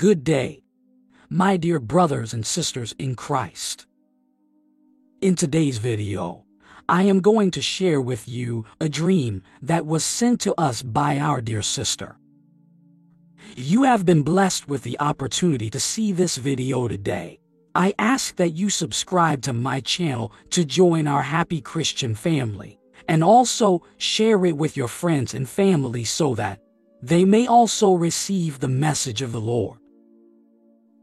Good day, my dear brothers and sisters in Christ. In today's video, I am going to share with you a dream that was sent to us by our dear sister. You have been blessed with the opportunity to see this video today. I ask that you subscribe to my channel to join our happy Christian family and also share it with your friends and family so that they may also receive the message of the Lord.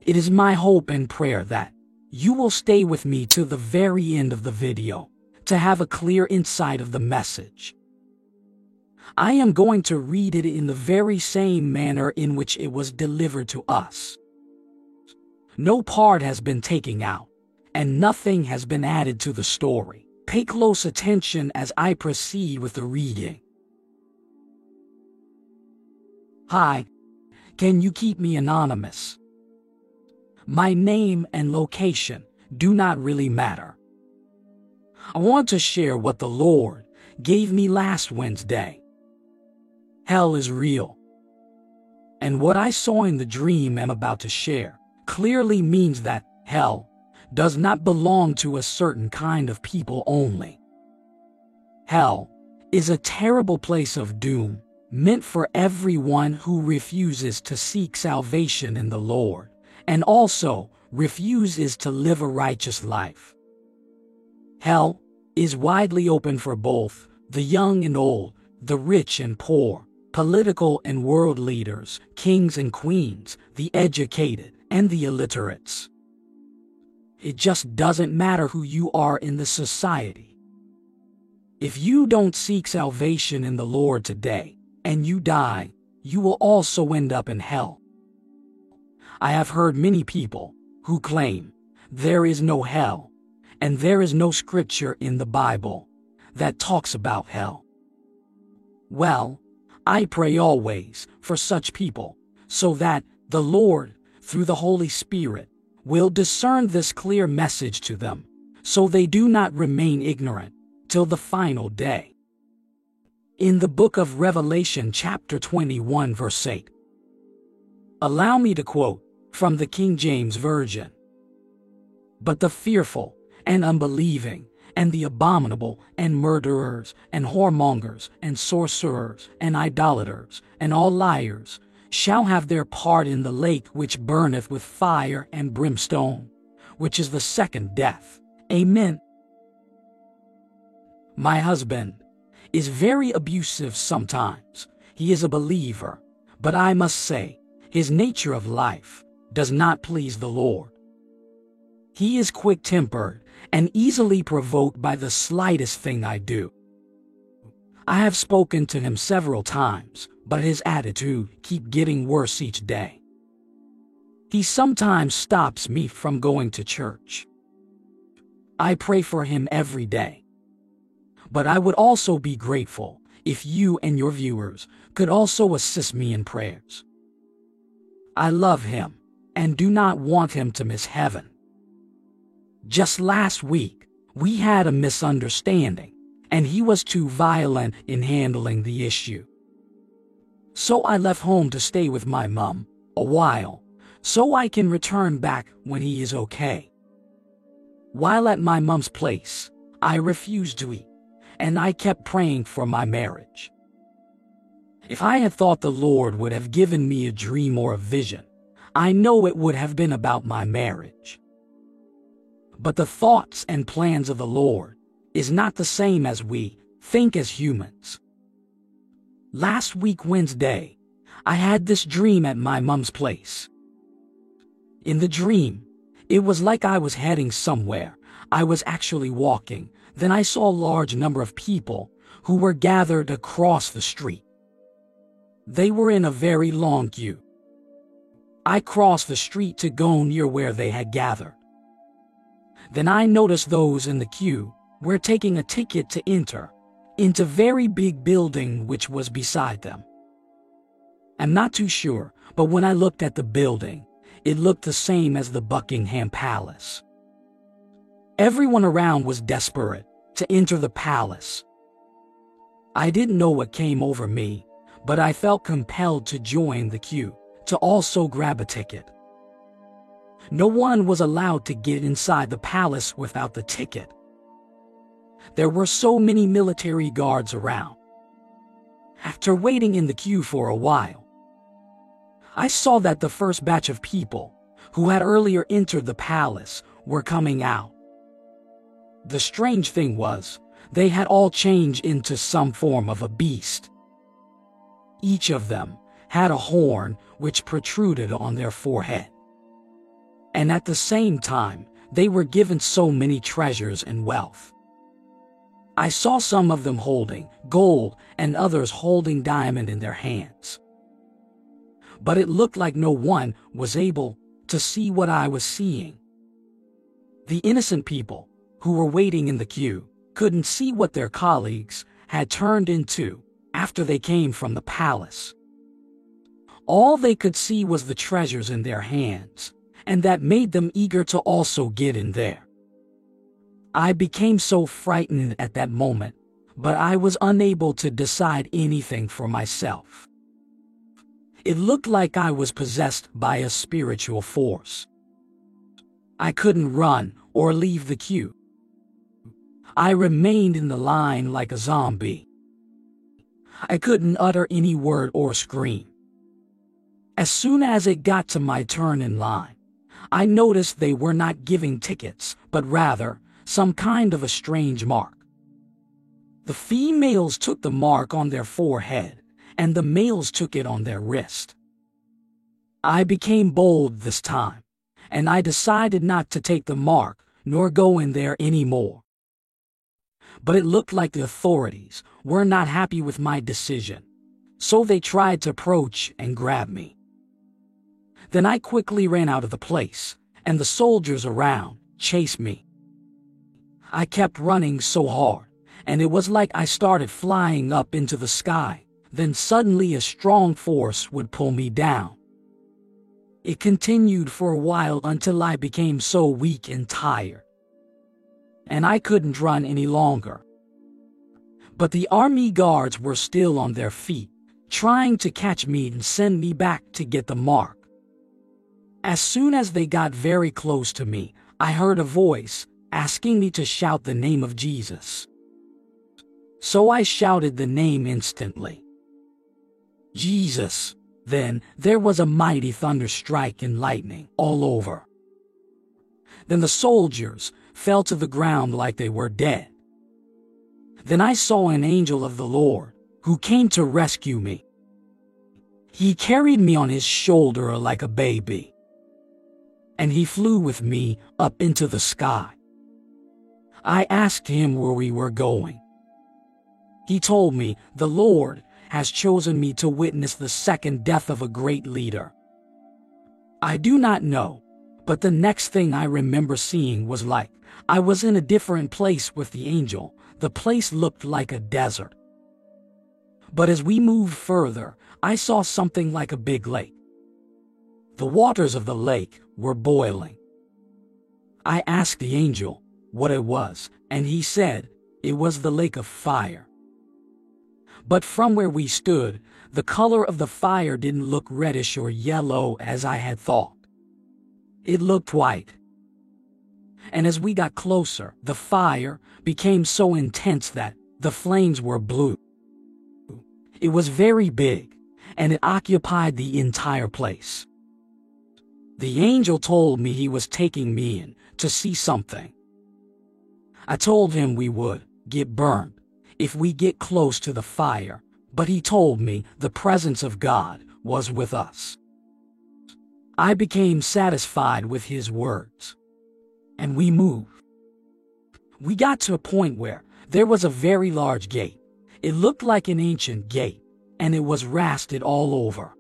It is my hope and prayer that you will stay with me to the very end of the video to have a clear insight of the message. I am going to read it in the very same manner in which it was delivered to us. No part has been taken out, and nothing has been added to the story. Pay close attention as I proceed with the reading. Hi, can you keep me anonymous? My name and location do not really matter. I want to share what the Lord gave me last Wednesday. Hell is real. And what I saw in the dream I'm about to share clearly means that hell does not belong to a certain kind of people only. Hell is a terrible place of doom meant for everyone who refuses to seek salvation in the Lord and also refuses to live a righteous life. Hell is widely open for both the young and old, the rich and poor, political and world leaders, kings and queens, the educated and the illiterates. It just doesn't matter who you are in the society. If you don't seek salvation in the Lord today, and you die, you will also end up in hell. I have heard many people who claim there is no hell and there is no scripture in the Bible that talks about hell. Well, I pray always for such people so that the Lord, through the Holy Spirit, will discern this clear message to them so they do not remain ignorant till the final day in the book of Revelation, chapter 21, verse 8. Allow me to quote from the King James Version. But the fearful and unbelieving, and the abominable, and murderers, and whoremongers, and sorcerers, and idolaters, and all liars, shall have their part in the lake which burneth with fire and brimstone, which is the second death. Amen. My husband, is very abusive sometimes. He is a believer, but I must say, his nature of life does not please the Lord. He is quick-tempered and easily provoked by the slightest thing I do. I have spoken to him several times, but his attitude keep getting worse each day. He sometimes stops me from going to church. I pray for him every day. But I would also be grateful if you and your viewers could also assist me in prayers. I love him and do not want him to miss heaven. Just last week, we had a misunderstanding, and he was too violent in handling the issue. So I left home to stay with my mom a while, so I can return back when he is okay. While at my mom's place, I refused to eat and I kept praying for my marriage. If I had thought the Lord would have given me a dream or a vision, I know it would have been about my marriage. But the thoughts and plans of the Lord is not the same as we think as humans. Last week Wednesday, I had this dream at my mom's place. In the dream, it was like I was heading somewhere. I was actually walking, then I saw a large number of people who were gathered across the street. They were in a very long queue. I crossed the street to go near where they had gathered. Then I noticed those in the queue were taking a ticket to enter into very big building which was beside them. I'm not too sure, but when I looked at the building, it looked the same as the Buckingham Palace. Everyone around was desperate to enter the palace. I didn't know what came over me, but I felt compelled to join the queue to also grab a ticket. No one was allowed to get inside the palace without the ticket. There were so many military guards around. After waiting in the queue for a while, I saw that the first batch of people who had earlier entered the palace were coming out. The strange thing was, they had all changed into some form of a beast. Each of them had a horn which protruded on their forehead. And at the same time, they were given so many treasures and wealth. I saw some of them holding gold and others holding diamond in their hands. But it looked like no one was able to see what I was seeing. The innocent people who were waiting in the queue couldn't see what their colleagues had turned into after they came from the palace. All they could see was the treasures in their hands, and that made them eager to also get in there. I became so frightened at that moment, but I was unable to decide anything for myself. It looked like I was possessed by a spiritual force. I couldn't run or leave the queue. I remained in the line like a zombie. I couldn't utter any word or scream. As soon as it got to my turn in line, I noticed they were not giving tickets, but rather some kind of a strange mark. The females took the mark on their forehead, and the males took it on their wrist. I became bold this time, and I decided not to take the mark nor go in there anymore. But it looked like the authorities were not happy with my decision, so they tried to approach and grab me. Then I quickly ran out of the place, and the soldiers around chased me. I kept running so hard, and it was like I started flying up into the sky. Then suddenly a strong force would pull me down. It continued for a while until I became so weak and tired. And I couldn't run any longer. But the army guards were still on their feet, trying to catch me and send me back to get the mark. As soon as they got very close to me, I heard a voice asking me to shout the name of Jesus. So I shouted the name instantly. Jesus. Then there was a mighty thunder strike and lightning all over. Then the soldiers fell to the ground like they were dead. Then I saw an angel of the Lord who came to rescue me. He carried me on his shoulder like a baby and he flew with me up into the sky. I asked him where we were going. He told me, The Lord has chosen me to witness the second death of a great leader. I do not know, but the next thing I remember seeing was like I was in a different place with the angel. The place looked like a desert. But as we moved further, I saw something like a big lake. The waters of the lake were boiling. I asked the angel what it was, and he said it was the lake of fire. But from where we stood, the color of the fire didn't look reddish or yellow as I had thought. It looked white. And as we got closer, the fire became so intense that the flames were blue. It was very big, and it occupied the entire place. The angel told me he was taking me in to see something. I told him we would get burned if we get close to the fire, but he told me the presence of God was with us. I became satisfied with his words, and we moved. We got to a point where there was a very large gate. It looked like an ancient gate, and it was rasted all over.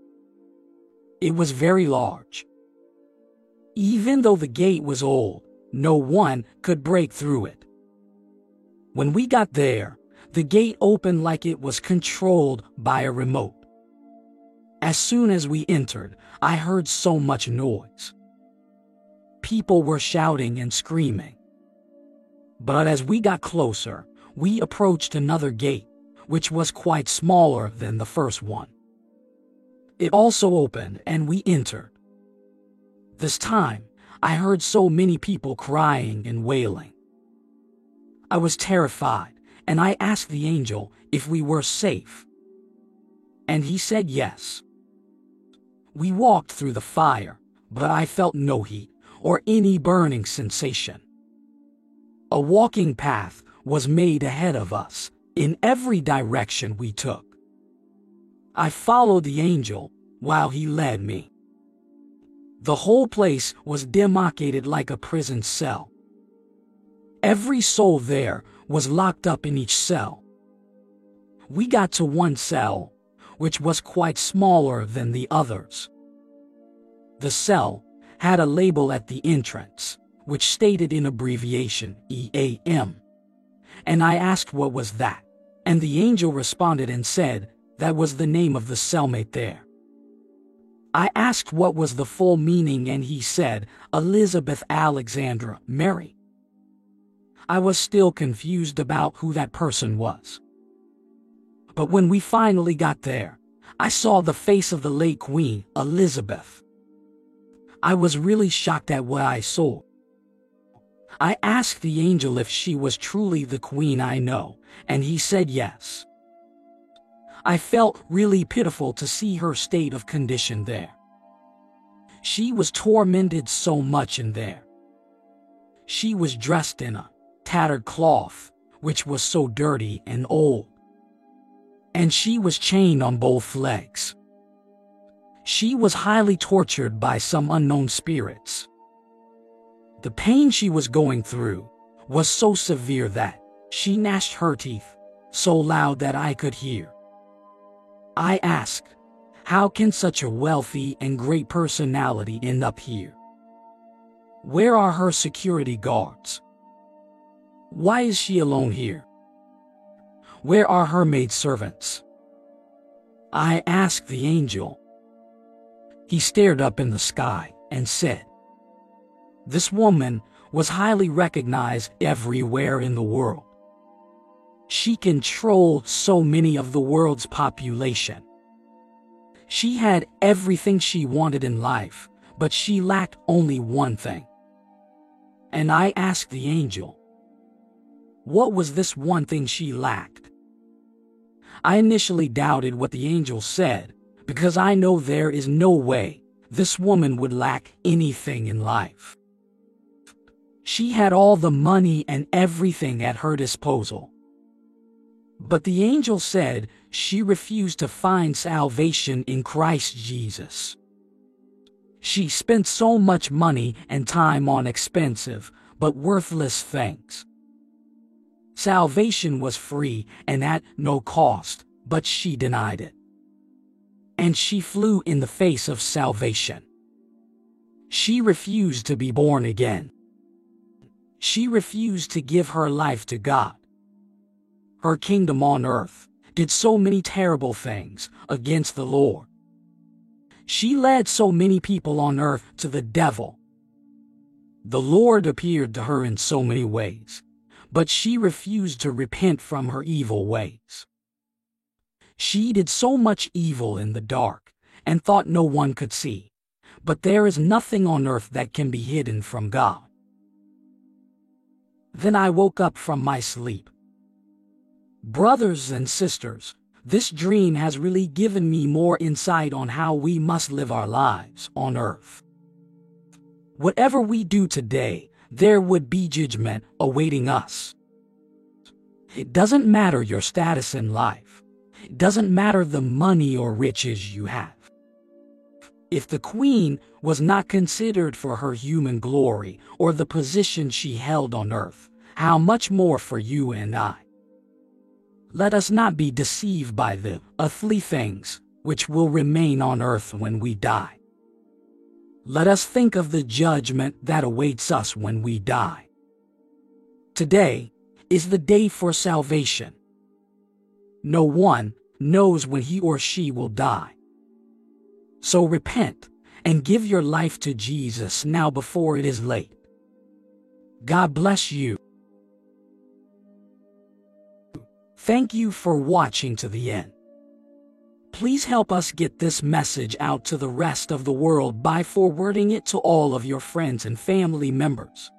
It was very large, even though the gate was old, no one could break through it. When we got there, the gate opened like it was controlled by a remote. As soon as we entered, I heard so much noise. People were shouting and screaming. But as we got closer, we approached another gate, which was quite smaller than the first one. It also opened and we entered. This time, I heard so many people crying and wailing. I was terrified, and I asked the angel if we were safe. And he said yes. We walked through the fire, but I felt no heat or any burning sensation. A walking path was made ahead of us in every direction we took. I followed the angel while he led me. The whole place was demarcated like a prison cell. Every soul there was locked up in each cell. We got to one cell, which was quite smaller than the others. The cell had a label at the entrance, which stated in abbreviation EAM. And I asked what was that, and the angel responded and said that was the name of the cellmate there. I asked what was the full meaning and he said, Elizabeth Alexandra Mary. I was still confused about who that person was. But when we finally got there, I saw the face of the late Queen, Elizabeth. I was really shocked at what I saw. I asked the angel if she was truly the queen I know, and he said yes. I felt really pitiful to see her state of condition there. She was tormented so much in there. She was dressed in a tattered cloth, which was so dirty and old. And she was chained on both legs. She was highly tortured by some unknown spirits. The pain she was going through was so severe that she gnashed her teeth so loud that I could hear. I ask, how can such a wealthy and great personality end up here? Where are her security guards? Why is she alone here? Where are her maidservants? I asked the angel. He stared up in the sky and said, This woman was highly recognized everywhere in the world. She controlled so many of the world's population. She had everything she wanted in life, but she lacked only one thing. And I asked the angel, what was this one thing she lacked? I initially doubted what the angel said because I know there is no way this woman would lack anything in life. She had all the money and everything at her disposal. But the angel said she refused to find salvation in Christ Jesus. She spent so much money and time on expensive but worthless things. Salvation was free and at no cost, but she denied it. And she flew in the face of salvation. She refused to be born again. She refused to give her life to God. Her kingdom on earth did so many terrible things against the Lord. She led so many people on earth to the devil. The Lord appeared to her in so many ways but she refused to repent from her evil ways. She did so much evil in the dark and thought no one could see, but there is nothing on earth that can be hidden from God. Then I woke up from my sleep. Brothers and sisters, this dream has really given me more insight on how we must live our lives on earth. Whatever we do today, there would be judgment awaiting us. It doesn't matter your status in life. It doesn't matter the money or riches you have. If the queen was not considered for her human glory or the position she held on earth, how much more for you and I? Let us not be deceived by the earthly things which will remain on earth when we die. Let us think of the judgment that awaits us when we die. Today is the day for salvation. No one knows when he or she will die. So repent and give your life to Jesus now before it is late. God bless you. Thank you for watching to the end. Please help us get this message out to the rest of the world by forwarding it to all of your friends and family members.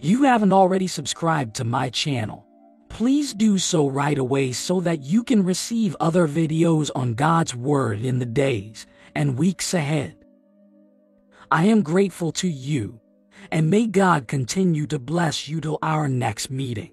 You haven't already subscribed to my channel. Please do so right away so that you can receive other videos on God's Word in the days and weeks ahead. I am grateful to you, and may God continue to bless you till our next meeting.